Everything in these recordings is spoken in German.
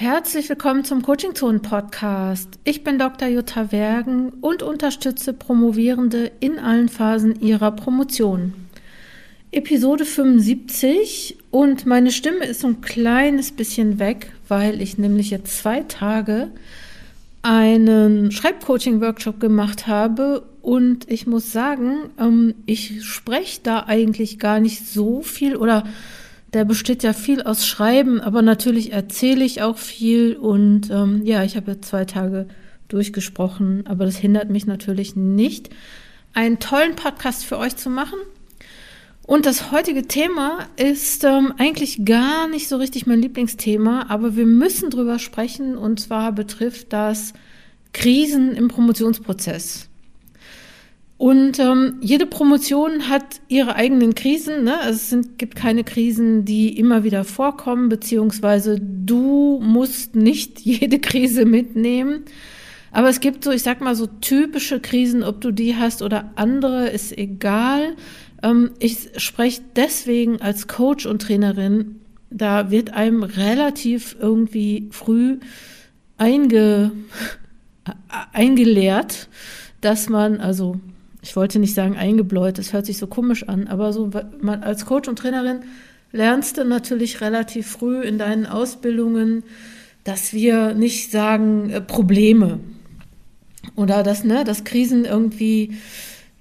Herzlich willkommen zum Coaching Zone Podcast. Ich bin Dr. Jutta Wergen und unterstütze Promovierende in allen Phasen ihrer Promotion. Episode 75 und meine Stimme ist so ein kleines bisschen weg, weil ich nämlich jetzt zwei Tage einen Schreibcoaching-Workshop gemacht habe und ich muss sagen, ähm, ich spreche da eigentlich gar nicht so viel oder der besteht ja viel aus Schreiben, aber natürlich erzähle ich auch viel und ähm, ja, ich habe jetzt zwei Tage durchgesprochen, aber das hindert mich natürlich nicht, einen tollen Podcast für euch zu machen. Und das heutige Thema ist ähm, eigentlich gar nicht so richtig mein Lieblingsthema, aber wir müssen drüber sprechen und zwar betrifft das Krisen im Promotionsprozess. Und ähm, jede Promotion hat ihre eigenen Krisen. Ne? Also es sind, gibt keine Krisen, die immer wieder vorkommen, beziehungsweise du musst nicht jede Krise mitnehmen. Aber es gibt so, ich sag mal, so typische Krisen, ob du die hast oder andere, ist egal. Ähm, ich spreche deswegen als Coach und Trainerin, da wird einem relativ irgendwie früh einge, eingelehrt, dass man, also ich wollte nicht sagen eingebläut, das hört sich so komisch an, aber so man als Coach und Trainerin lernst du natürlich relativ früh in deinen Ausbildungen, dass wir nicht sagen äh, Probleme oder dass ne, dass Krisen irgendwie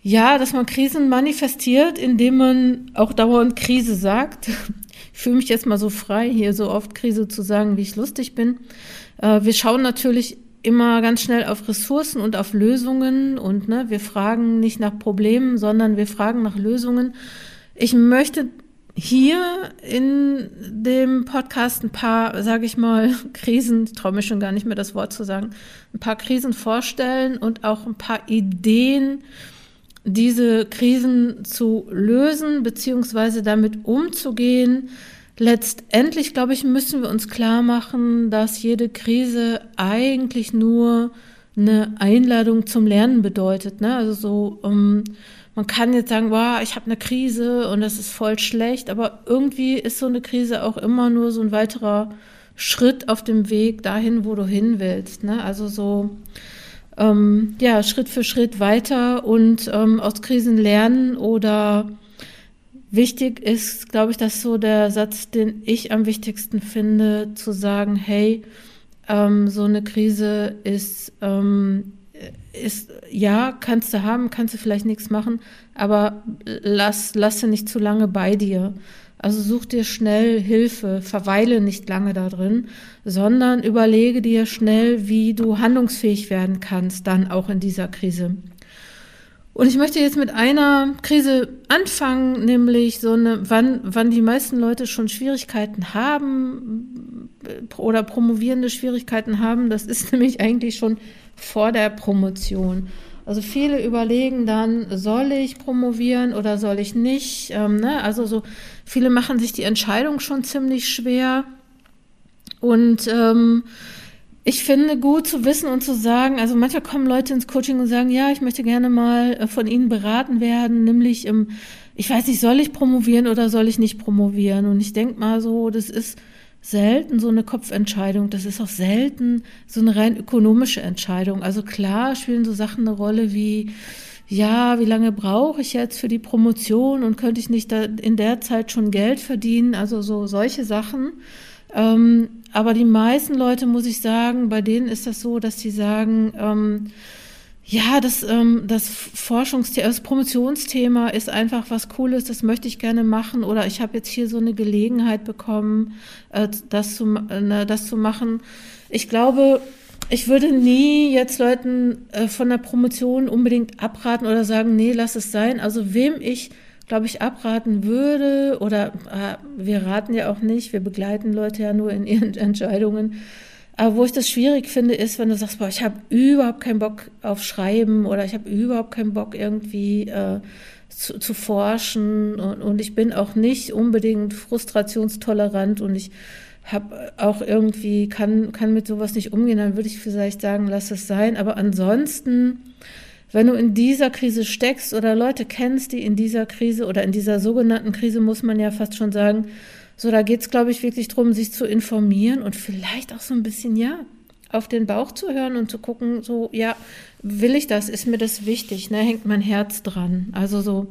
ja, dass man Krisen manifestiert, indem man auch dauernd Krise sagt. Ich fühle mich jetzt mal so frei, hier so oft Krise zu sagen, wie ich lustig bin. Äh, wir schauen natürlich immer ganz schnell auf Ressourcen und auf Lösungen und ne, wir fragen nicht nach Problemen, sondern wir fragen nach Lösungen. Ich möchte hier in dem Podcast ein paar, sage ich mal, Krisen, ich traue mir schon gar nicht mehr das Wort zu sagen, ein paar Krisen vorstellen und auch ein paar Ideen, diese Krisen zu lösen beziehungsweise damit umzugehen, letztendlich, glaube ich, müssen wir uns klar machen, dass jede Krise eigentlich nur eine Einladung zum Lernen bedeutet. Ne? Also so, um, ähm, man kann jetzt sagen, wow, ich habe eine Krise und das ist voll schlecht, aber irgendwie ist so eine Krise auch immer nur so ein weiterer Schritt auf dem Weg dahin, wo du hin willst. Ne? Also so, ähm, ja, Schritt für Schritt weiter und ähm, aus Krisen lernen oder Wichtig ist, glaube ich, dass so der Satz, den ich am wichtigsten finde, zu sagen, hey, ähm, so eine Krise ist, ähm, ist, ja, kannst du haben, kannst du vielleicht nichts machen, aber lass, lass sie nicht zu lange bei dir. Also such dir schnell Hilfe, verweile nicht lange da drin, sondern überlege dir schnell, wie du handlungsfähig werden kannst, dann auch in dieser Krise. Und ich möchte jetzt mit einer Krise anfangen, nämlich so eine, wann, wann die meisten Leute schon Schwierigkeiten haben äh, oder promovierende Schwierigkeiten haben. Das ist nämlich eigentlich schon vor der Promotion. Also viele überlegen dann, soll ich promovieren oder soll ich nicht? Ähm, ne? Also so viele machen sich die Entscheidung schon ziemlich schwer und ähm, ich finde gut zu wissen und zu sagen, also manchmal kommen Leute ins Coaching und sagen, ja, ich möchte gerne mal äh, von Ihnen beraten werden, nämlich im, ich weiß nicht, soll ich promovieren oder soll ich nicht promovieren? Und ich denke mal so, das ist selten so eine Kopfentscheidung, das ist auch selten so eine rein ökonomische Entscheidung. Also klar spielen so Sachen eine Rolle wie, ja, wie lange brauche ich jetzt für die Promotion und könnte ich nicht in der Zeit schon Geld verdienen? Also so solche Sachen. Ähm, aber die meisten Leute, muss ich sagen, bei denen ist das so, dass sie sagen, ähm, ja, das, ähm, das Forschungsthema, das Promotionsthema ist einfach was Cooles, das möchte ich gerne machen oder ich habe jetzt hier so eine Gelegenheit bekommen, äh, das, zu, äh, das zu machen. Ich glaube, ich würde nie jetzt Leuten äh, von der Promotion unbedingt abraten oder sagen, nee, lass es sein. Also wem ich glaube ich, abraten würde, oder äh, wir raten ja auch nicht, wir begleiten Leute ja nur in ihren Entscheidungen. Aber wo ich das schwierig finde, ist, wenn du sagst, boah, ich habe überhaupt keinen Bock auf Schreiben oder ich habe überhaupt keinen Bock irgendwie äh, zu, zu, forschen und, und ich bin auch nicht unbedingt frustrationstolerant und ich habe auch irgendwie, kann, kann mit sowas nicht umgehen, dann würde ich vielleicht sagen, lass es sein. Aber ansonsten wenn du in dieser Krise steckst oder Leute kennst, die in dieser Krise oder in dieser sogenannten Krise, muss man ja fast schon sagen, So, da geht es, glaube ich, wirklich darum, sich zu informieren und vielleicht auch so ein bisschen, ja, auf den Bauch zu hören und zu gucken, so, ja, will ich das? Ist mir das wichtig? Ne? Hängt mein Herz dran? Also so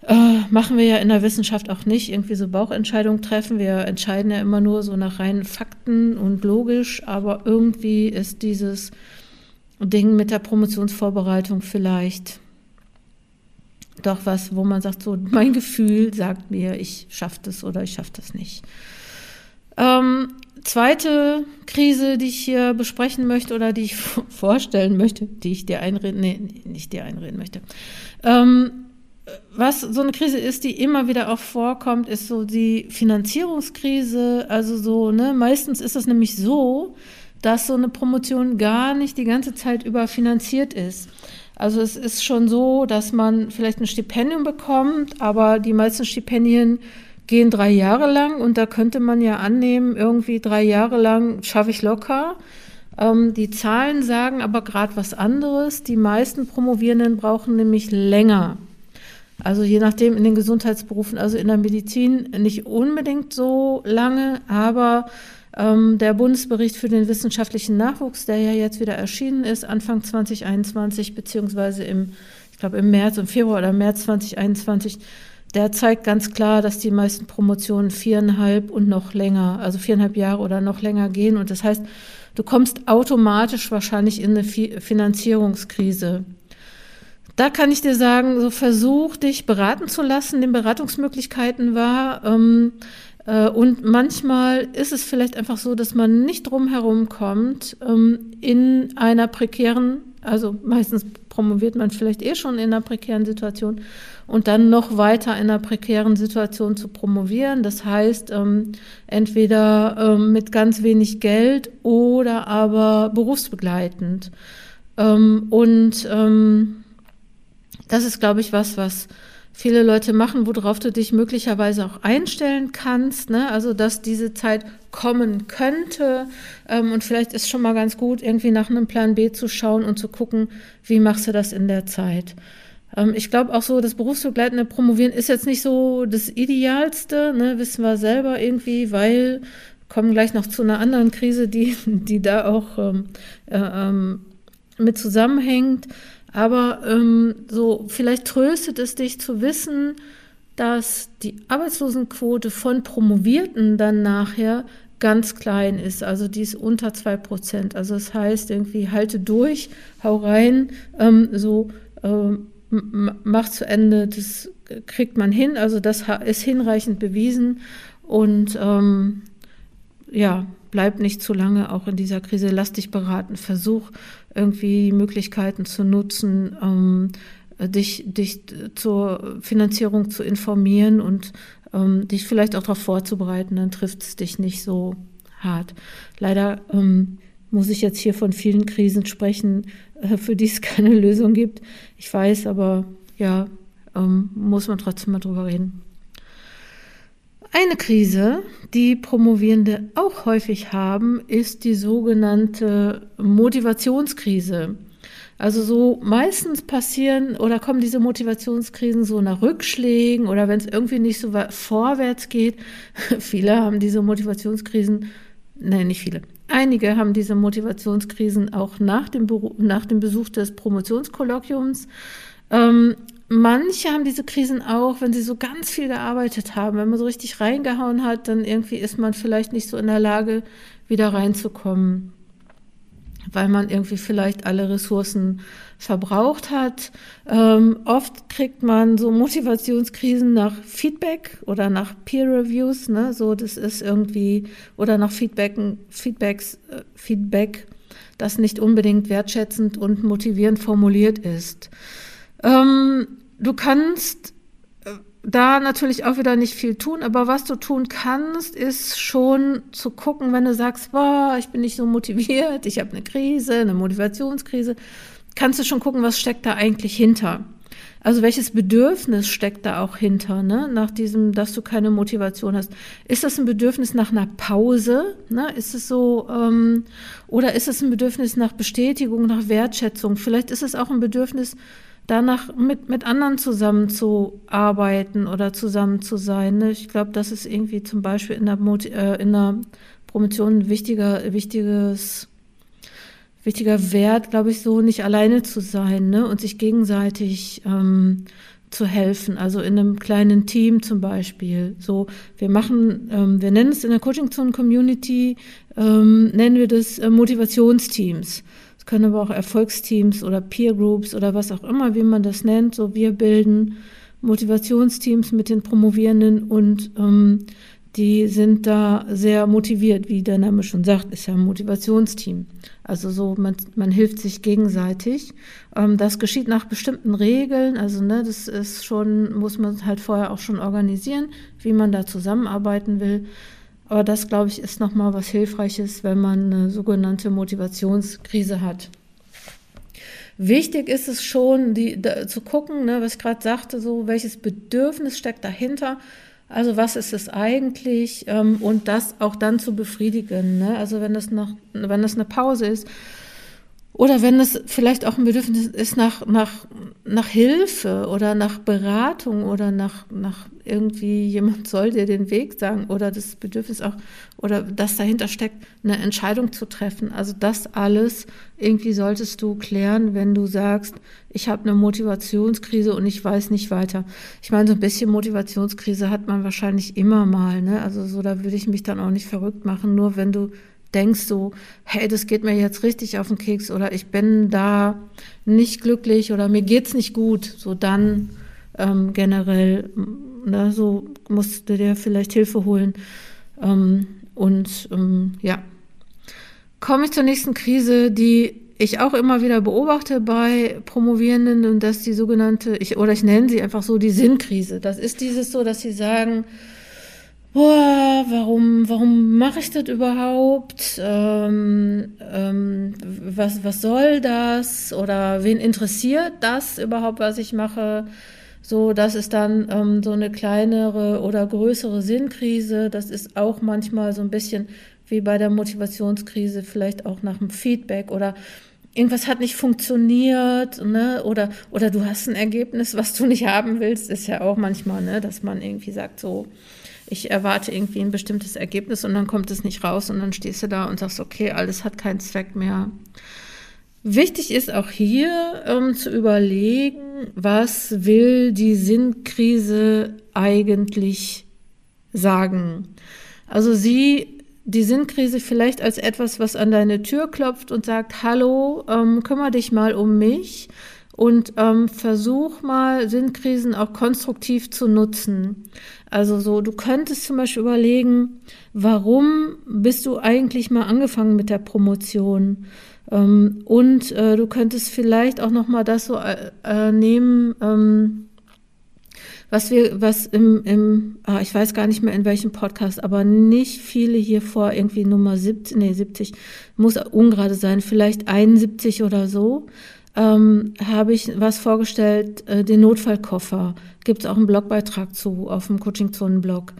äh, machen wir ja in der Wissenschaft auch nicht irgendwie so Bauchentscheidungen treffen. Wir entscheiden ja immer nur so nach reinen Fakten und logisch, aber irgendwie ist dieses Ding mit der Promotionsvorbereitung vielleicht doch was, wo man sagt, so mein Gefühl sagt mir, ich schaffe das oder ich schaffe das nicht. Ähm, zweite Krise, die ich hier besprechen möchte oder die ich vorstellen möchte, die ich dir einreden, nee, nicht dir einreden möchte. Ähm, was so eine Krise ist, die immer wieder auch vorkommt, ist so die Finanzierungskrise. Also so, ne, meistens ist es nämlich so, dass so eine Promotion gar nicht die ganze Zeit über finanziert ist. Also es ist schon so, dass man vielleicht ein Stipendium bekommt, aber die meisten Stipendien gehen drei Jahre lang und da könnte man ja annehmen, irgendwie drei Jahre lang schaffe ich locker. Ähm, die Zahlen sagen aber gerade was anderes. Die meisten Promovierenden brauchen nämlich länger. Also je nachdem in den Gesundheitsberufen, also in der Medizin nicht unbedingt so lange, aber ähm, der Bundesbericht für den wissenschaftlichen Nachwuchs, der ja jetzt wieder erschienen ist, Anfang 2021, beziehungsweise im, ich glaube im März, im Februar oder März 2021, der zeigt ganz klar, dass die meisten Promotionen viereinhalb und noch länger, also viereinhalb Jahre oder noch länger gehen. Und das heißt, du kommst automatisch wahrscheinlich in eine Finanzierungskrise. Da kann ich dir sagen, so versuch dich beraten zu lassen, den Beratungsmöglichkeiten war. Ähm, äh, und manchmal ist es vielleicht einfach so, dass man nicht drum herum kommt, ähm, in einer prekären, also meistens promoviert man vielleicht eh schon in einer prekären Situation und dann noch weiter in einer prekären Situation zu promovieren. Das heißt, ähm, entweder mit ganz wenig Geld oder aber berufsbegleitend. und das ist, glaube ich, was, was viele Leute machen, worauf du dich möglicherweise auch einstellen kannst. Ne? Also, dass diese Zeit kommen könnte. Ähm, und vielleicht ist schon mal ganz gut, irgendwie nach einem Plan B zu schauen und zu gucken, wie machst du das in der Zeit. Ähm, ich glaube auch so, das berufsbegleitende Promovieren ist jetzt nicht so das Idealste, ne? wissen wir selber irgendwie, weil kommen gleich noch zu einer anderen Krise, die, die da auch ähm, äh, ähm, mit zusammenhängt. Aber ähm, so vielleicht tröstet es dich zu wissen, dass die Arbeitslosenquote von Promovierten dann nachher ganz klein ist. Also die ist unter zwei Prozent. Also das heißt irgendwie halte durch, hau rein, ähm, so ähm, mach zu Ende. Das kriegt man hin. Also das ist hinreichend bewiesen und ähm, ja, bleib nicht zu lange auch in dieser Krise. Lass dich beraten. Versuch irgendwie Möglichkeiten zu nutzen, ähm, dich, dich zur Finanzierung zu informieren und ähm, dich vielleicht auch darauf vorzubereiten, dann trifft es dich nicht so hart. Leider ähm, muss ich jetzt hier von vielen Krisen sprechen, äh, für die es keine Lösung gibt. Ich weiß, aber ja, ähm, muss man trotzdem mal drüber reden. Eine Krise, die Promovierende auch häufig haben, ist die sogenannte Motivationskrise. Also so meistens passieren oder kommen diese Motivationskrisen so nach Rückschlägen oder wenn es irgendwie nicht so vorwärts geht. viele haben diese Motivationskrisen, nein, nicht viele. Einige haben diese Motivationskrisen auch nach dem, nach dem Besuch des Promotionskolloquiums. Ähm, manche haben diese Krisen auch, wenn sie so ganz viel gearbeitet haben, wenn man so richtig reingehauen hat, dann irgendwie ist man vielleicht nicht so in der Lage, wieder reinzukommen, weil man irgendwie vielleicht alle Ressourcen verbraucht hat. Ähm, oft kriegt man so Motivationskrisen nach Feedback oder nach Peer Reviews, ne? So, das ist irgendwie oder nach Feedbacken, Feedbacks, äh, Feedback, das nicht unbedingt wertschätzend und motivierend formuliert ist. Ähm, du kannst äh, da natürlich auch wieder nicht viel tun, aber was du tun kannst, ist schon zu gucken, wenn du sagst, boah, ich bin nicht so motiviert, ich habe eine Krise, eine Motivationskrise, kannst du schon gucken, was steckt da eigentlich hinter. Also welches Bedürfnis steckt da auch hinter, ne? nach diesem, dass du keine Motivation hast? Ist das ein Bedürfnis nach einer Pause? Ne? Ist es so, ähm, oder ist es ein Bedürfnis nach Bestätigung, nach Wertschätzung? Vielleicht ist es auch ein Bedürfnis danach mit, mit anderen zusammenzuarbeiten oder zusammen zu sein. Ne? Ich glaube, das ist irgendwie zum Beispiel in der, äh, in der Promotion ein wichtiger, wichtiges, wichtiger Wert, glaube ich, so nicht alleine zu sein ne? und sich gegenseitig ähm, zu helfen, also in einem kleinen Team zum Beispiel. So, wir machen, ähm, wir nennen es in der Coaching Zone Community, ähm, nennen wir das äh, Motivationsteams. Es können aber auch Erfolgsteams oder Peer Groups oder was auch immer, wie man das nennt. So, wir bilden Motivationsteams mit den Promovierenden und ähm, die sind da sehr motiviert, wie der Name schon sagt, ist ja ein Motivationsteam. Also so, man, man hilft sich gegenseitig. Ähm, das geschieht nach bestimmten Regeln, also ne, das ist schon, muss man halt vorher auch schon organisieren, wie man da zusammenarbeiten will. Aber das, glaube ich, ist nochmal was Hilfreiches, wenn man eine sogenannte Motivationskrise hat. Wichtig ist es schon, die, da, zu gucken, ne, was ich gerade sagte, so welches Bedürfnis steckt dahinter. Also was ist es eigentlich? Ähm, und das auch dann zu befriedigen. Ne? Also wenn das noch, wenn das eine Pause ist, oder wenn es vielleicht auch ein Bedürfnis ist nach, nach, nach Hilfe oder nach Beratung oder nach, nach irgendwie jemand soll dir den Weg sagen oder das Bedürfnis auch oder das dahinter steckt, eine Entscheidung zu treffen. Also das alles irgendwie solltest du klären, wenn du sagst, ich habe eine Motivationskrise und ich weiß nicht weiter. Ich meine, so ein bisschen Motivationskrise hat man wahrscheinlich immer mal. Ne? Also so, da würde ich mich dann auch nicht verrückt machen, nur wenn du denkst so, hey, das geht mir jetzt richtig auf den Keks oder ich bin da nicht glücklich oder mir geht's nicht gut, so dann ähm, generell, ne, so musst du dir vielleicht Hilfe holen. Ähm, und ähm, ja, komme ich zur nächsten Krise, die ich auch immer wieder beobachte bei Promovierenden und das die sogenannte, ich, oder ich nenne sie einfach so die Sinnkrise. Das ist dieses so, dass sie sagen, boah, warum, warum mache ich das überhaupt? Ähm, ähm, was, was soll das? Oder wen interessiert das überhaupt, was ich mache? So, das ist dann ähm, so eine kleinere oder größere Sinnkrise. Das ist auch manchmal so ein bisschen wie bei der Motivationskrise, vielleicht auch nach dem Feedback oder irgendwas hat nicht funktioniert, ne? Oder, oder du hast ein Ergebnis, was du nicht haben willst, ist ja auch manchmal, ne, dass man irgendwie sagt, so, ich erwarte irgendwie ein bestimmtes Ergebnis und dann kommt es nicht raus und dann stehst du da und sagst, okay, alles hat keinen Zweck mehr. Wichtig ist auch hier ähm, zu überlegen, was will die Sinnkrise eigentlich sagen. Also sie, die Sinnkrise vielleicht als etwas, was an deine Tür klopft und sagt, hallo, ähm, kümmere dich mal um mich und ähm, versuch mal Sinnkrisen auch konstruktiv zu nutzen. Also so, du könntest zum Beispiel überlegen, warum bist du eigentlich mal angefangen mit der Promotion? Ähm, und äh, du könntest vielleicht auch noch mal das so äh, äh, nehmen, ähm, was wir, was im, im ah, ich weiß gar nicht mehr in welchem Podcast, aber nicht viele hier vor irgendwie Nummer 70, nee, 70, muss ungerade sein, vielleicht 71 oder so ähm, habe ich was vorgestellt, äh, den Notfallkoffer. Gibt es auch einen Blogbeitrag zu auf dem Coaching-Zonen-Blog.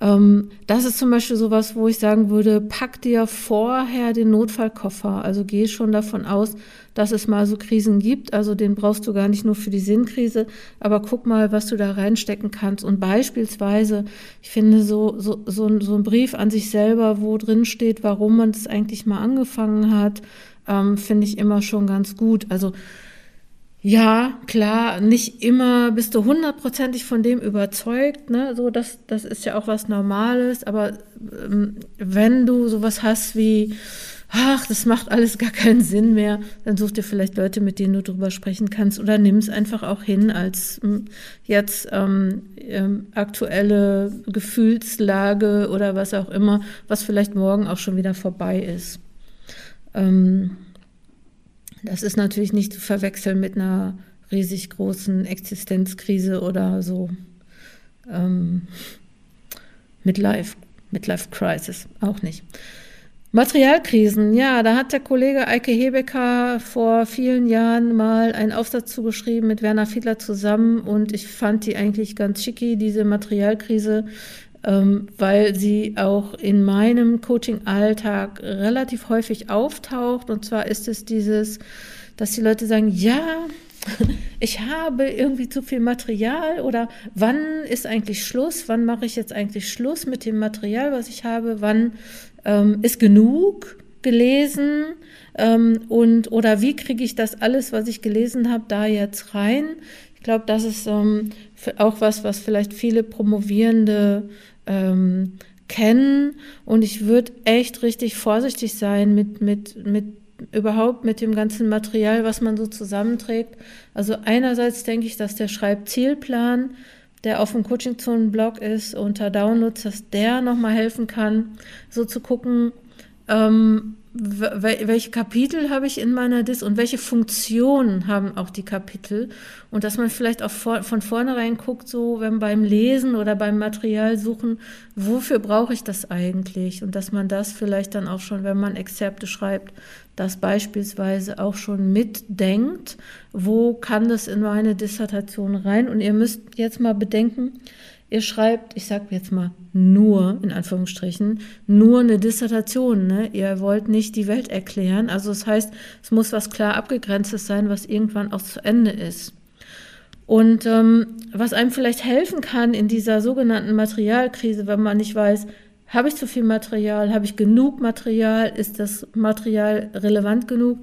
Ähm, das ist zum Beispiel sowas, wo ich sagen würde, pack dir vorher den Notfallkoffer. Also geh schon davon aus, dass es mal so Krisen gibt. Also den brauchst du gar nicht nur für die Sinnkrise, aber guck mal, was du da reinstecken kannst. Und beispielsweise, ich finde so, so, so, so ein Brief an sich selber, wo drin steht, warum man das eigentlich mal angefangen hat, ähm, finde ich immer schon ganz gut. Also ja, klar, nicht immer bist du hundertprozentig von dem überzeugt, ne? So, das, das ist ja auch was Normales, aber ähm, wenn du sowas hast wie, ach, das macht alles gar keinen Sinn mehr, dann such dir vielleicht Leute, mit denen du drüber sprechen kannst oder nimm es einfach auch hin als hm, jetzt ähm, ähm, aktuelle Gefühlslage oder was auch immer, was vielleicht morgen auch schon wieder vorbei ist. Ähm, das ist natürlich nicht zu verwechseln mit einer riesig großen Existenzkrise oder so ähm, Midlife, Midlife Crisis, auch nicht. Materialkrisen, ja, da hat der Kollege Eike Hebecker vor vielen Jahren mal einen Aufsatz zugeschrieben mit Werner Fiedler zusammen und ich fand die eigentlich ganz schicki, diese Materialkrise weil sie auch in meinem Coaching-Alltag relativ häufig auftaucht. Und zwar ist es dieses, dass die Leute sagen, ja, ich habe irgendwie zu viel Material oder wann ist eigentlich Schluss? Wann mache ich jetzt eigentlich Schluss mit dem Material, was ich habe? Wann ähm, ist genug gelesen? Ähm, und oder wie kriege ich das alles, was ich gelesen habe, da jetzt rein? Ich glaube, das ist ähm, auch was, was vielleicht viele Promovierende ähm, kennen. Und ich würde echt richtig vorsichtig sein mit, mit, mit überhaupt mit dem ganzen Material, was man so zusammenträgt. Also einerseits denke ich, dass der Schreibzielplan, der auf dem Coaching-Zonen-Blog ist, unter Downloads, dass der nochmal helfen kann, so zu gucken, ähm, welche Kapitel habe ich in meiner Dis und welche Funktionen haben auch die Kapitel? Und dass man vielleicht auch vor, von vornherein guckt, so wenn beim Lesen oder beim Material suchen, wofür brauche ich das eigentlich? Und dass man das vielleicht dann auch schon, wenn man Exzerpte schreibt, das beispielsweise auch schon mitdenkt, wo kann das in meine Dissertation rein? Und ihr müsst jetzt mal bedenken, ihr schreibt, ich sage jetzt mal nur, in Anführungsstrichen, nur eine Dissertation. Ne? Ihr wollt nicht die Welt erklären. Also das heißt, es muss was klar abgegrenztes sein, was irgendwann auch zu Ende ist. Und ähm, was einem vielleicht helfen kann in dieser sogenannten Materialkrise, wenn man nicht weiß, habe ich zu viel Material, habe ich genug Material, ist das Material relevant genug,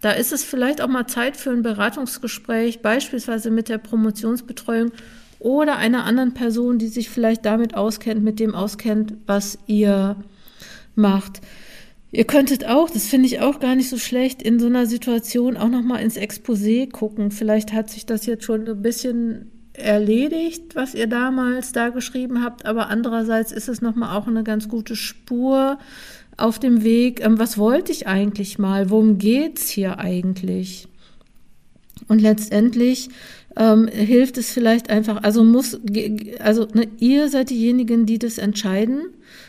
da ist es vielleicht auch mal Zeit für ein Beratungsgespräch, beispielsweise mit der Promotionsbetreuung oder einer anderen Person, die sich vielleicht damit auskennt, mit dem auskennt, was ihr macht. Ihr könntet auch, das finde ich auch gar nicht so schlecht, in so einer Situation auch nochmal ins Exposé gucken. Vielleicht hat sich das jetzt schon ein bisschen erledigt, was ihr damals da geschrieben habt, aber andererseits ist es nochmal auch eine ganz gute Spur auf dem Weg. Ähm, was wollte ich eigentlich mal? Worum geht's hier eigentlich? Und letztendlich ähm, hilft es vielleicht einfach, also muss, also ne, ihr seid diejenigen, die das entscheiden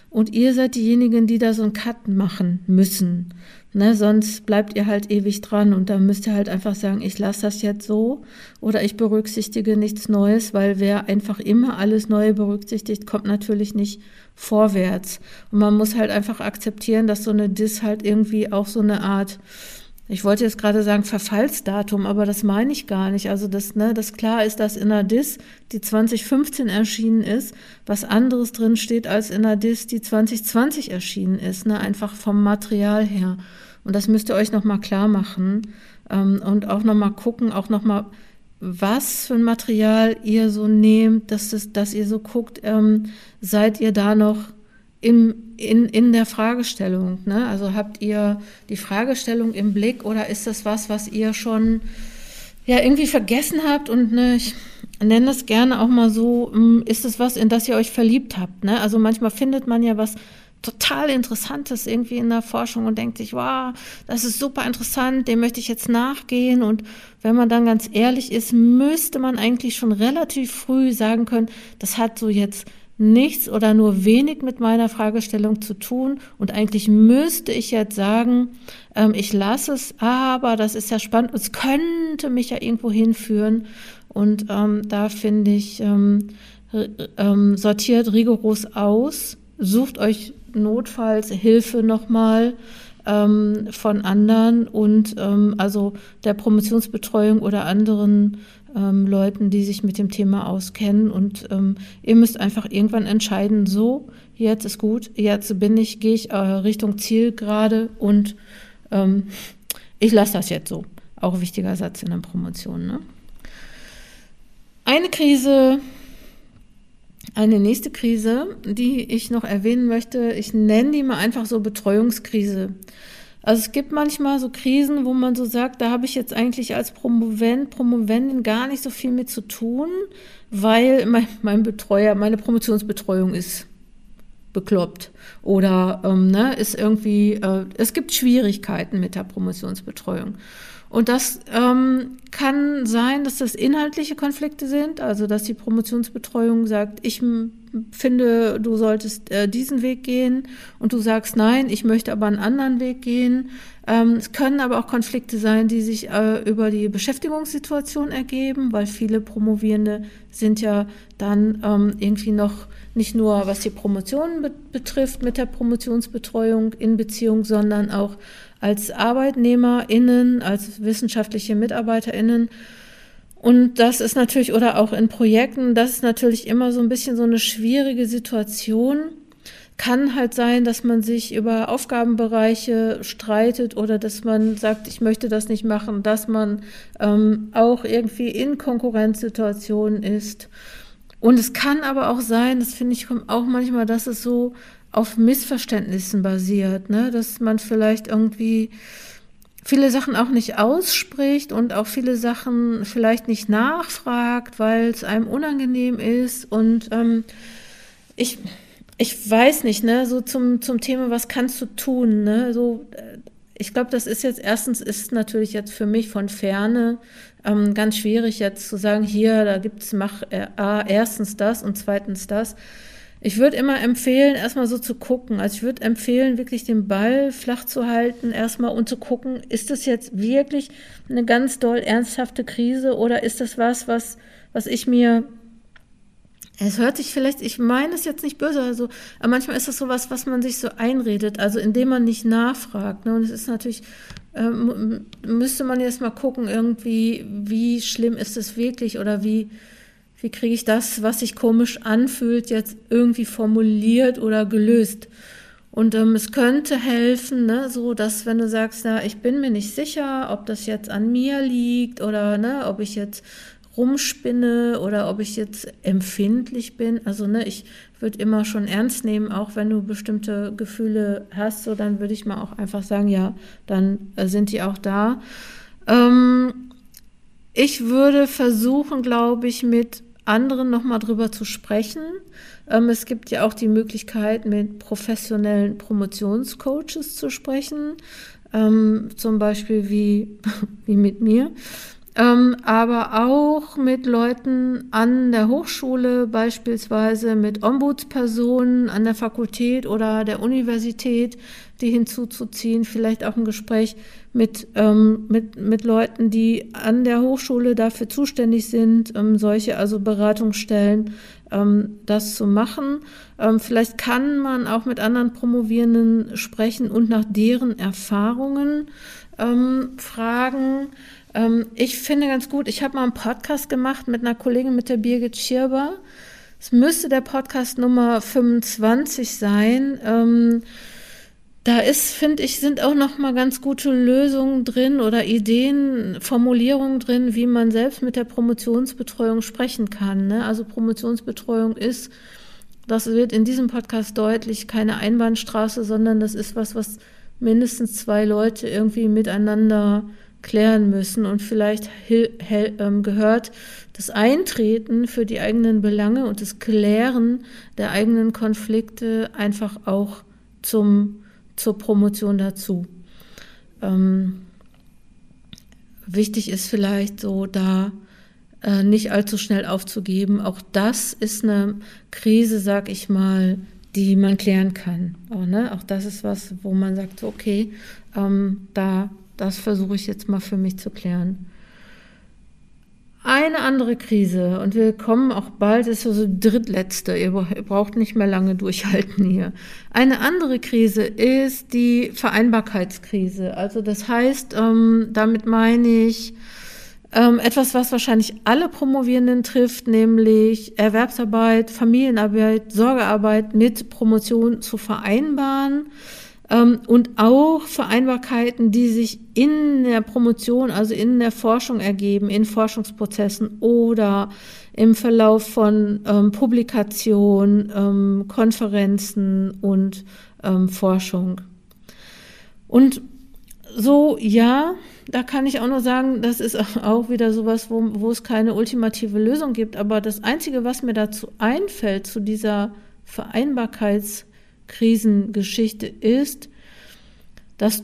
und ihr seid diejenigen, die da so einen Cut machen müssen. Ne, sonst bleibt ihr halt ewig dran und dann müsst ihr halt einfach sagen, ich lasse das jetzt so oder ich berücksichtige nichts Neues, weil wer einfach immer alles Neue berücksichtigt, kommt natürlich nicht vorwärts. Und man muss halt einfach akzeptieren, dass so eine Dis halt irgendwie auch so eine Art ich wollte jetzt gerade sagen Verfallsdatum, aber das meine ich gar nicht. Also das, ne, das klar ist, dass in der DIS, die 2015 erschienen ist, was anderes drin steht als in der DIS, die 2020 erschienen ist, ne, einfach vom Material her. Und das müsst ihr euch nochmal klar machen ähm, und auch nochmal gucken, auch nochmal, was für ein Material ihr so nehmt, dass, das, dass ihr so guckt, ähm, seid ihr da noch im, in, in der Fragestellung. Ne? Also habt ihr die Fragestellung im Blick oder ist das was, was ihr schon ja irgendwie vergessen habt und ne, ich nenne das gerne auch mal so, hm, ist es was, in das ihr euch verliebt habt. Ne? Also manchmal findet man ja was total Interessantes irgendwie in der Forschung und denkt sich, wow, das ist super interessant, dem möchte ich jetzt nachgehen. Und wenn man dann ganz ehrlich ist, müsste man eigentlich schon relativ früh sagen können, das hat so jetzt nichts oder nur wenig mit meiner Fragestellung zu tun. Und eigentlich müsste ich jetzt sagen, ähm, ich lasse es, aber das ist ja spannend, es könnte mich ja irgendwo hinführen. Und ähm, da finde ich, ähm, ähm, sortiert rigoros aus, sucht euch notfalls Hilfe nochmal ähm, von anderen und ähm, also der Promotionsbetreuung oder anderen ähm, Leuten, die sich mit dem Thema auskennen. Und ähm, ihr müsst einfach irgendwann entscheiden, so, jetzt ist gut, jetzt bin ich, gehe ich äh, Richtung Ziel gerade und ähm, ich lasse das jetzt so. Auch wichtiger Satz in der Promotion. Ne? Eine Krise, eine nächste Krise, die ich noch erwähnen möchte, ich nenne die mal einfach so Betreuungskrise. Also es gibt manchmal so Krisen, wo man so sagt, da habe ich jetzt eigentlich als Promovent, Promoventin gar nicht so viel mit zu tun, weil mein, mein Betreuer, meine Promotionsbetreuung ist bekloppt. Oder ähm, ne, ist irgendwie, äh, es gibt Schwierigkeiten mit der Promotionsbetreuung. Und das ähm, kann sein, dass das inhaltliche Konflikte sind, also dass die Promotionsbetreuung sagt, ich finde, du solltest äh, diesen Weg gehen und du sagst, nein, ich möchte aber einen anderen Weg gehen. Ähm, es können aber auch Konflikte sein, die sich äh, über die Beschäftigungssituation ergeben, weil viele Promovierende sind ja dann ähm, irgendwie noch nicht nur was die Promotion be betrifft mit der Promotionsbetreuung in Beziehung, sondern auch als ArbeitnehmerInnen, als wissenschaftliche MitarbeiterInnen. Und das ist natürlich, oder auch in Projekten, das ist natürlich immer so ein bisschen so eine schwierige Situation. Kann halt sein, dass man sich über Aufgabenbereiche streitet oder dass man sagt, ich möchte das nicht machen, dass man ähm, auch irgendwie in Konkurrenzsituationen ist. Und es kann aber auch sein, das finde ich auch manchmal, dass es so auf Missverständnissen basiert, ne? dass man vielleicht irgendwie viele Sachen auch nicht ausspricht und auch viele Sachen vielleicht nicht nachfragt, weil es einem unangenehm ist. Und ähm, ich, ich weiß nicht, ne, so zum, zum Thema, was kannst du tun, ne? So, äh, ich glaube, das ist jetzt erstens ist natürlich jetzt für mich von Ferne ähm, ganz schwierig jetzt zu sagen, hier, da gibt's mach äh, erstens das und zweitens das. Ich würde immer empfehlen, erstmal so zu gucken. Also ich würde empfehlen, wirklich den Ball flach zu halten, erstmal und zu gucken, ist das jetzt wirklich eine ganz doll ernsthafte Krise oder ist das was, was, was ich mir es hört sich vielleicht, ich meine es jetzt nicht böse, also, aber manchmal ist das so was, was man sich so einredet, also indem man nicht nachfragt. Ne? Und es ist natürlich, ähm, müsste man jetzt mal gucken, irgendwie, wie schlimm ist es wirklich oder wie, wie kriege ich das, was sich komisch anfühlt, jetzt irgendwie formuliert oder gelöst. Und ähm, es könnte helfen, ne, so dass wenn du sagst, na, ich bin mir nicht sicher, ob das jetzt an mir liegt oder ne, ob ich jetzt rumspinne oder ob ich jetzt empfindlich bin. Also ne, ich würde immer schon ernst nehmen, auch wenn du bestimmte Gefühle hast, so dann würde ich mal auch einfach sagen, ja, dann äh, sind die auch da. Ähm, ich würde versuchen, glaube ich, mit anderen nochmal drüber zu sprechen. Ähm, es gibt ja auch die Möglichkeit, mit professionellen Promotionscoaches zu sprechen, ähm, zum Beispiel wie, wie mit mir. Ähm, aber auch mit Leuten an der Hochschule, beispielsweise mit Ombudspersonen an der Fakultät oder der Universität, die hinzuzuziehen, vielleicht auch ein Gespräch mit, ähm, mit, mit Leuten, die an der Hochschule dafür zuständig sind, ähm, solche also Beratungsstellen, ähm, das zu machen. Ähm, vielleicht kann man auch mit anderen Promovierenden sprechen und nach deren Erfahrungen ähm, fragen. Ähm, ich finde ganz gut, ich habe mal einen Podcast gemacht mit einer Kollegin, mit der Birgit Schirber. Es müsste der Podcast Nummer 25 sein. Ähm, da ist, finde ich, sind auch noch mal ganz gute Lösungen drin oder Ideen, Formulierungen drin, wie man selbst mit der Promotionsbetreuung sprechen kann. Ne? Also Promotionsbetreuung ist, das wird in diesem Podcast deutlich, keine Einbahnstraße, sondern das ist was, was mindestens zwei Leute irgendwie miteinander klären müssen und vielleicht ähm, gehört das Eintreten für die eigenen Belange und das Klären der eigenen Konflikte einfach auch zum, zur Promotion dazu. Ähm, wichtig ist vielleicht so da äh, nicht allzu schnell aufzugeben. Auch das ist eine Krise, sag ich mal, die man klären kann. Auch, ne? auch das ist was, wo man sagt, okay, ähm, da das versuche ich jetzt mal für mich zu klären. Eine andere Krise, und wir kommen auch bald, ist so die drittletzte, ihr braucht nicht mehr lange durchhalten hier. Eine andere Krise ist die Vereinbarkeitskrise. Also das heißt, ähm, damit meine ich ähm, etwas, was wahrscheinlich alle Promovierenden trifft, nämlich Erwerbsarbeit, Familienarbeit, Sorgearbeit mit Promotion zu vereinbaren. Ähm, und auch Vereinbarkeiten, die sich in der Promotion, also in der Forschung ergeben, in Forschungsprozessen oder im Verlauf von ähm, Publikation, ähm, Konferenzen und ähm, Forschung. Und so, ja, da kann ich auch nur sagen, das ist auch wieder sowas, wo, wo es keine ultimative Lösung gibt. Aber das Einzige, was mir dazu einfällt, zu dieser Vereinbarkeits- Krisengeschichte ist, dass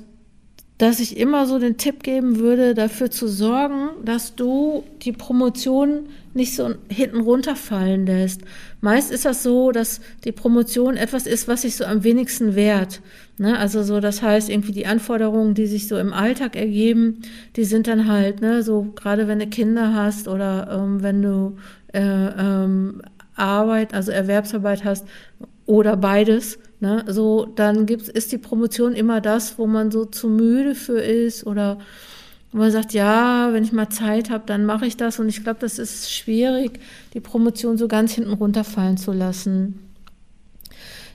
dass ich immer so den Tipp geben würde, dafür zu sorgen, dass du die Promotion nicht so hinten runterfallen lässt. Meist ist das so, dass die Promotion etwas ist, was sich so am wenigsten wehrt. Ne? Also so, das heißt irgendwie die Anforderungen, die sich so im Alltag ergeben, die sind dann halt, ne, so gerade wenn du Kinder hast oder ähm, wenn du äh, ähm, Arbeit, also Erwerbsarbeit hast oder beides, Ne? So, dann gibt's, ist die Promotion immer das, wo man so zu müde für ist oder wo man sagt, ja, wenn ich mal Zeit habe, dann mache ich das. Und ich glaube, das ist schwierig, die Promotion so ganz hinten runterfallen zu lassen.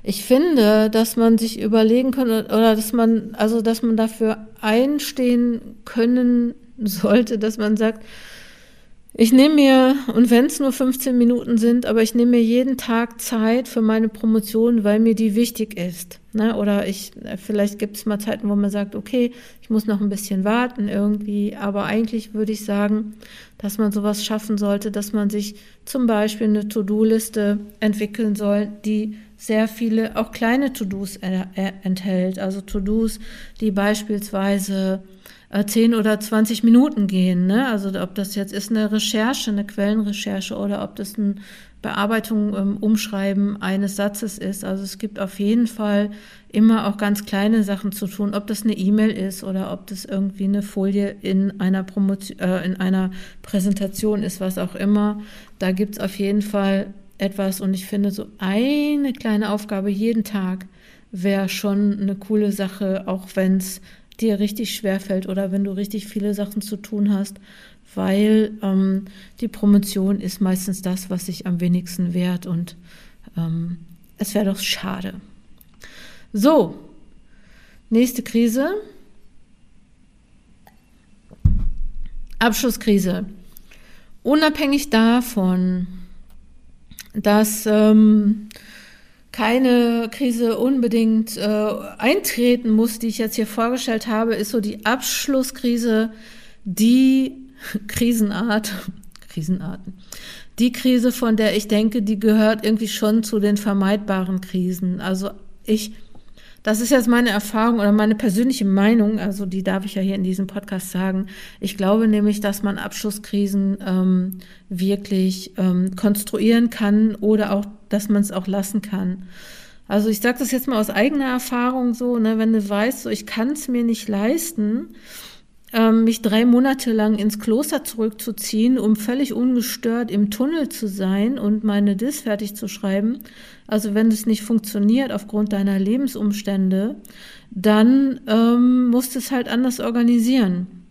Ich finde, dass man sich überlegen könnte oder dass man, also dass man dafür einstehen können sollte, dass man sagt, ich nehme mir, und wenn es nur 15 Minuten sind, aber ich nehme mir jeden Tag Zeit für meine Promotion, weil mir die wichtig ist. Ne? Oder ich, vielleicht gibt es mal Zeiten, wo man sagt, okay, ich muss noch ein bisschen warten irgendwie, aber eigentlich würde ich sagen, dass man sowas schaffen sollte, dass man sich zum Beispiel eine To-Do-Liste entwickeln soll, die sehr viele, auch kleine To-Dos enthält. Also To-Dos, die beispielsweise 10 äh, oder 20 Minuten gehen. Ne? Also ob das jetzt ist eine Recherche, eine Quellenrecherche oder ob das eine Bearbeitung, ähm, Umschreiben eines Satzes ist. Also es gibt auf jeden Fall immer auch ganz kleine Sachen zu tun, ob das eine E-Mail ist oder ob das irgendwie eine Folie in einer Promotion, äh, in einer Präsentation ist, was auch immer. Da gibt es auf jeden Fall etwas und ich finde so eine kleine Aufgabe jeden Tag wäre schon eine coole Sache, auch wenn es dir richtig schwer fällt oder wenn du richtig viele Sachen zu tun hast, weil ähm, die Promotion ist meistens das, was sich am wenigsten wehrt und ähm, es wäre doch schade. So, nächste Krise. Abschlusskrise. Unabhängig davon, dass ähm, keine Krise unbedingt äh, eintreten muss, die ich jetzt hier vorgestellt habe, ist so die Abschlusskrise, die Krisenart, Krisenarten, die Krise, von der ich denke, die gehört irgendwie schon zu den vermeidbaren Krisen. Also ich das ist jetzt meine Erfahrung oder meine persönliche Meinung, also die darf ich ja hier in diesem Podcast sagen. Ich glaube nämlich, dass man Abschlusskrisen ähm, wirklich ähm, konstruieren kann oder auch, dass man es auch lassen kann. Also ich sage das jetzt mal aus eigener Erfahrung so, ne, wenn du weißt, so ich kann es mir nicht leisten, ähm, mich drei Monate lang ins Kloster zurückzuziehen, um völlig ungestört im Tunnel zu sein und meine Dis fertig zu schreiben. Also wenn es nicht funktioniert aufgrund deiner Lebensumstände, dann ähm, musst du es halt anders organisieren.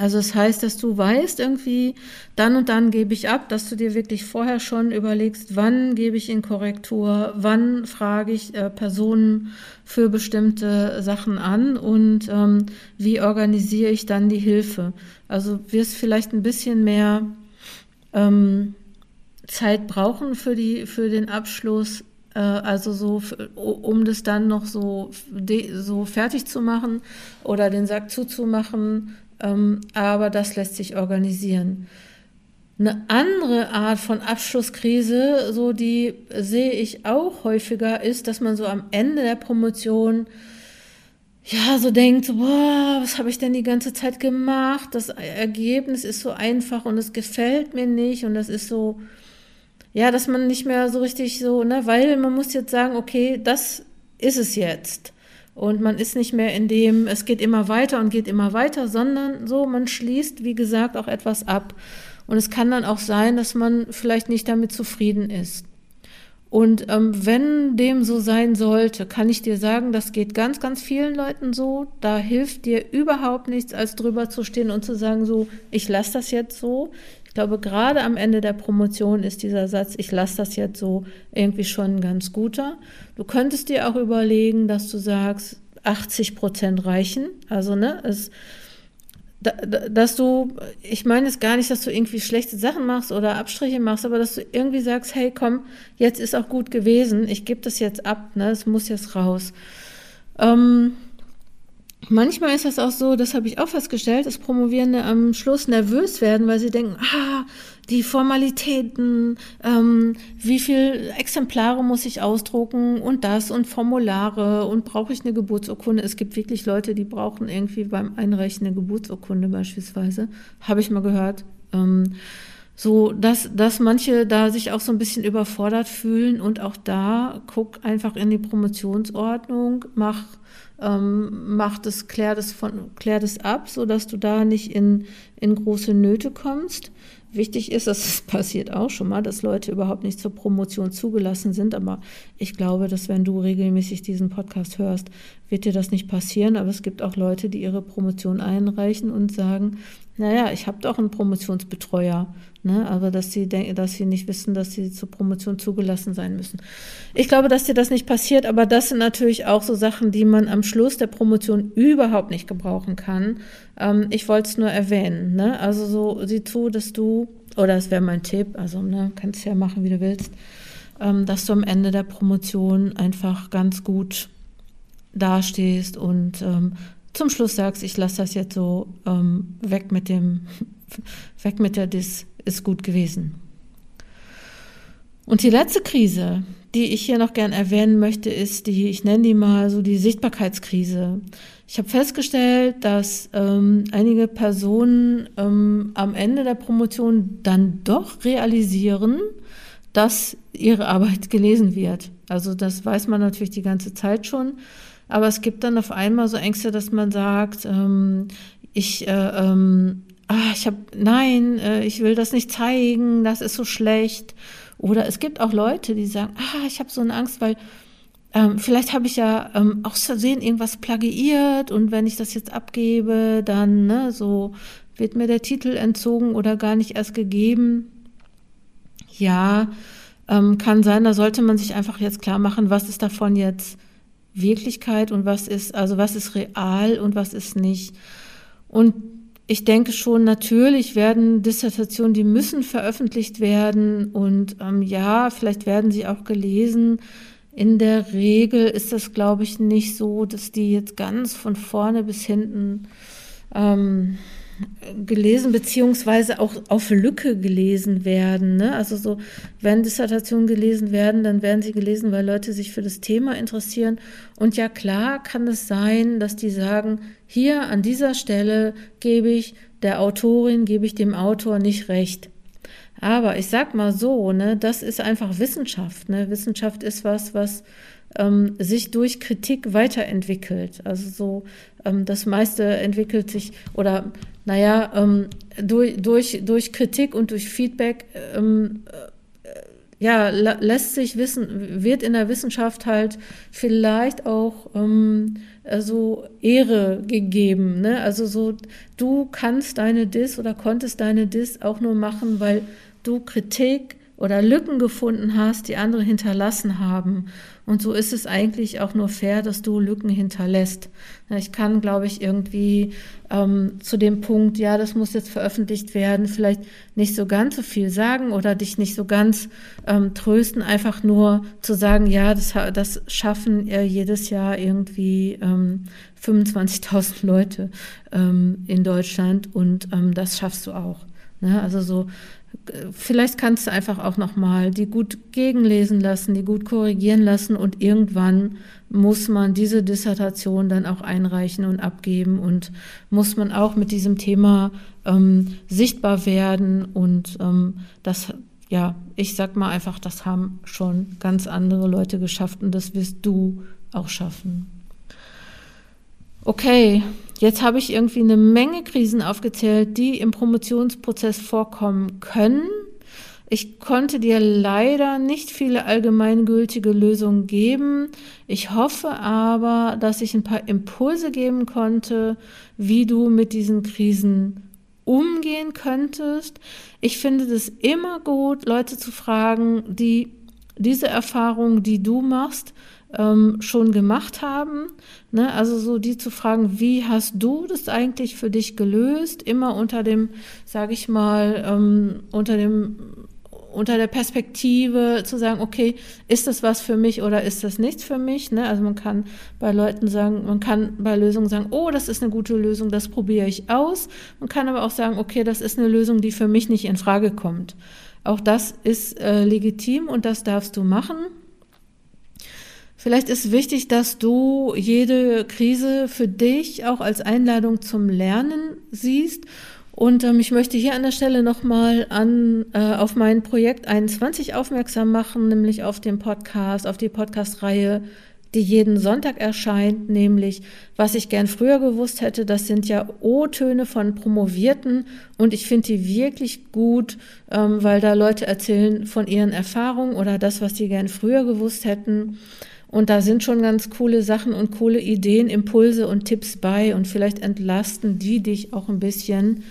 Also es das heißt, dass du weißt irgendwie, dann und dann gebe ich ab, dass du dir wirklich vorher schon überlegst, wann gebe ich in Korrektur, wann frage ich äh, Personen für bestimmte Sachen an und ähm, wie organisiere ich dann die Hilfe. Also wirst vielleicht ein bisschen mehr ähm, Zeit brauchen für die für den Abschluss, äh, also so um das dann noch so so fertig zu machen oder den Sack zuzumachen ähm, aber das lässt sich organisieren. Eine andere Art von Abschlusskrise, so die sehe ich auch häufiger, ist, dass man so am Ende der Promotion ja so denkt, boah, was habe ich denn die ganze Zeit gemacht? Das Ergebnis ist so einfach und es gefällt mir nicht und das ist so, ja, dass man nicht mehr so richtig so, ne, weil man muss jetzt sagen, okay, das ist es jetzt. Und man ist nicht mehr in dem, es geht immer weiter und geht immer weiter, sondern so, man schließt, wie gesagt, auch etwas ab. Und es kann dann auch sein, dass man vielleicht nicht damit zufrieden ist. Und ähm, wenn dem so sein sollte, kann ich dir sagen, das geht ganz, ganz vielen Leuten so. Da hilft dir überhaupt nichts, als drüber zu stehen und zu sagen, so, ich lasse das jetzt so glaube, gerade am Ende der Promotion ist dieser Satz, ich lasse das jetzt so, irgendwie schon ein ganz guter. Du könntest dir auch überlegen, dass du sagst, 80 Prozent reichen. Also, ne, es, dass du, ich meine es gar nicht, dass du irgendwie schlechte Sachen machst oder Abstriche machst, aber dass du irgendwie sagst, hey, komm, jetzt ist auch gut gewesen, ich gebe das jetzt ab, ne, es muss jetzt raus. Ähm, Manchmal ist das auch so, das habe ich auch festgestellt, dass Promovierende am Schluss nervös werden, weil sie denken, ah, die Formalitäten, ähm, wie viel Exemplare muss ich ausdrucken und das und Formulare und brauche ich eine Geburtsurkunde. Es gibt wirklich Leute, die brauchen irgendwie beim Einreichen eine Geburtsurkunde beispielsweise, habe ich mal gehört. Ähm, so, dass, dass manche da sich auch so ein bisschen überfordert fühlen und auch da guck einfach in die Promotionsordnung, mach, ähm, mach das, klär das von, klär das ab, so dass du da nicht in, in große Nöte kommst. Wichtig ist, das passiert auch schon mal, dass Leute überhaupt nicht zur Promotion zugelassen sind. Aber ich glaube, dass wenn du regelmäßig diesen Podcast hörst, wird dir das nicht passieren. Aber es gibt auch Leute, die ihre Promotion einreichen und sagen, naja, ich habe doch einen Promotionsbetreuer. Ne? Aber dass sie denken, dass sie nicht wissen, dass sie zur Promotion zugelassen sein müssen. Ich glaube, dass dir das nicht passiert, aber das sind natürlich auch so Sachen, die man am Schluss der Promotion überhaupt nicht gebrauchen kann. Ähm, ich wollte es nur erwähnen. Ne? Also so sieh zu, dass du, oder es wäre mein Tipp, also ne, kannst ja machen, wie du willst, ähm, dass du am Ende der Promotion einfach ganz gut dastehst und ähm, zum Schluss sagst, ich lasse das jetzt so ähm, weg mit dem, weg mit der Dis, ist gut gewesen. Und die letzte Krise, die ich hier noch gern erwähnen möchte, ist die, ich nenne die mal so die Sichtbarkeitskrise. Ich habe festgestellt, dass ähm, einige Personen ähm, am Ende der Promotion dann doch realisieren, dass ihre Arbeit gelesen wird. Also das weiß man natürlich die ganze Zeit schon. Aber es gibt dann auf einmal so Ängste, dass man sagt, ähm, ich, äh, ähm, ah, ich habe, nein, äh, ich will das nicht zeigen, das ist so schlecht. Oder es gibt auch Leute, die sagen, ah, ich habe so eine Angst, weil ähm, vielleicht habe ich ja ähm, aus Versehen irgendwas plagiiert und wenn ich das jetzt abgebe, dann ne, so wird mir der Titel entzogen oder gar nicht erst gegeben. Ja, ähm, kann sein, da sollte man sich einfach jetzt klar machen, was ist davon jetzt Wirklichkeit und was ist, also was ist real und was ist nicht. Und ich denke schon, natürlich werden Dissertationen, die müssen veröffentlicht werden und ähm, ja, vielleicht werden sie auch gelesen. In der Regel ist das, glaube ich, nicht so, dass die jetzt ganz von vorne bis hinten ähm, gelesen, beziehungsweise auch auf Lücke gelesen werden. Ne? Also so, wenn Dissertationen gelesen werden, dann werden sie gelesen, weil Leute sich für das Thema interessieren. Und ja, klar kann es sein, dass die sagen, hier an dieser Stelle gebe ich der Autorin, gebe ich dem Autor nicht recht. Aber ich sag mal so, ne, das ist einfach Wissenschaft. Ne? Wissenschaft ist was, was ähm, sich durch Kritik weiterentwickelt. Also so, ähm, das meiste entwickelt sich oder naja, ähm, durch, durch, durch Kritik und durch Feedback ähm, äh, ja, lässt sich wissen, wird in der Wissenschaft halt vielleicht auch ähm, so Ehre gegeben. Ne? Also so, du kannst deine Dis oder konntest deine Dis auch nur machen, weil du Kritik oder Lücken gefunden hast, die andere hinterlassen haben. Und so ist es eigentlich auch nur fair, dass du Lücken hinterlässt. Ich kann, glaube ich, irgendwie ähm, zu dem Punkt, ja, das muss jetzt veröffentlicht werden, vielleicht nicht so ganz so viel sagen oder dich nicht so ganz ähm, trösten, einfach nur zu sagen, ja, das, das schaffen äh, jedes Jahr irgendwie ähm, 25.000 Leute ähm, in Deutschland und ähm, das schaffst du auch. Ne? Also so vielleicht kannst du einfach auch nochmal die gut gegenlesen lassen, die gut korrigieren lassen und irgendwann muss man diese Dissertation dann auch einreichen und abgeben und muss man auch mit diesem Thema ähm, sichtbar werden und ähm, das, ja, ich sag mal einfach, das haben schon ganz andere Leute geschafft und das wirst du auch schaffen. Okay, Jetzt habe ich irgendwie eine Menge Krisen aufgezählt, die im Promotionsprozess vorkommen können. Ich konnte dir leider nicht viele allgemeingültige Lösungen geben. Ich hoffe aber, dass ich ein paar Impulse geben konnte, wie du mit diesen Krisen umgehen könntest. Ich finde es immer gut, Leute zu fragen, die diese Erfahrung, die du machst, ähm, schon gemacht haben. Ne? Also so die zu fragen, wie hast du das eigentlich für dich gelöst? Immer unter dem, sage ich mal, ähm, unter dem unter der Perspektive zu sagen, okay, ist das was für mich oder ist das nichts für mich? Ne? Also man kann bei Leuten sagen, man kann bei Lösungen sagen, oh, das ist eine gute Lösung, das probiere ich aus. Man kann aber auch sagen, okay, das ist eine Lösung, die für mich nicht in Frage kommt. Auch das ist äh, legitim und das darfst du machen. Vielleicht ist wichtig, dass du jede Krise für dich auch als Einladung zum Lernen siehst. Und ähm, ich möchte hier an der Stelle nochmal an, äh, auf mein Projekt 21 aufmerksam machen, nämlich auf den Podcast, auf die Podcast-Reihe, die jeden Sonntag erscheint, nämlich was ich gern früher gewusst hätte. Das sind ja O-Töne von Promovierten und ich finde die wirklich gut, ähm, weil da Leute erzählen von ihren Erfahrungen oder das, was sie gern früher gewusst hätten. Und da sind schon ganz coole Sachen und coole Ideen, Impulse und Tipps bei. Und vielleicht entlasten die dich auch ein bisschen,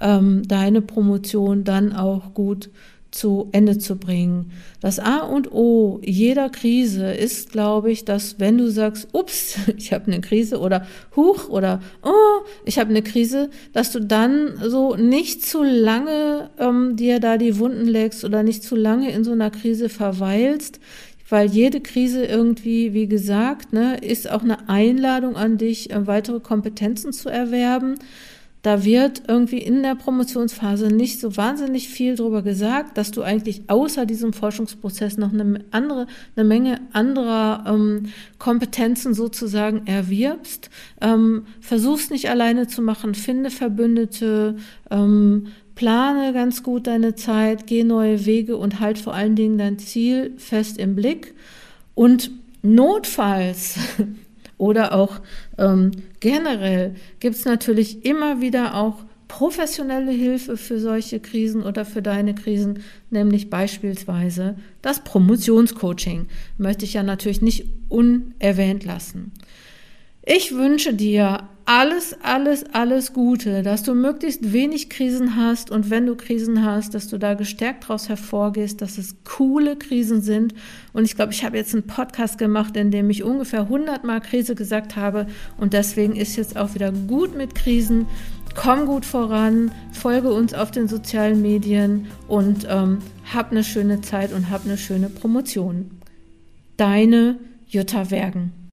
ähm, deine Promotion dann auch gut zu Ende zu bringen. Das A und O jeder Krise ist, glaube ich, dass wenn du sagst, ups, ich habe eine Krise oder huch oder oh, ich habe eine Krise, dass du dann so nicht zu lange ähm, dir da die Wunden legst oder nicht zu lange in so einer Krise verweilst weil jede Krise irgendwie, wie gesagt, ne, ist auch eine Einladung an dich, äh, weitere Kompetenzen zu erwerben. Da wird irgendwie in der Promotionsphase nicht so wahnsinnig viel drüber gesagt, dass du eigentlich außer diesem Forschungsprozess noch eine andere, eine Menge anderer ähm, Kompetenzen sozusagen erwirbst. Ähm, versuch's nicht alleine zu machen, finde Verbündete, ähm, Plane ganz gut deine Zeit, geh neue Wege und halt vor allen Dingen dein Ziel fest im Blick. Und notfalls oder auch ähm, generell gibt es natürlich immer wieder auch professionelle Hilfe für solche Krisen oder für deine Krisen, nämlich beispielsweise das Promotionscoaching. Möchte ich ja natürlich nicht unerwähnt lassen. Ich wünsche dir alles, alles, alles Gute, dass du möglichst wenig Krisen hast und wenn du Krisen hast, dass du da gestärkt daraus hervorgehst, dass es coole Krisen sind. Und ich glaube, ich habe jetzt einen Podcast gemacht, in dem ich ungefähr 100 Mal Krise gesagt habe und deswegen ist jetzt auch wieder gut mit Krisen. Komm gut voran, folge uns auf den sozialen Medien und ähm, hab eine schöne Zeit und hab eine schöne Promotion. Deine Jutta Wergen.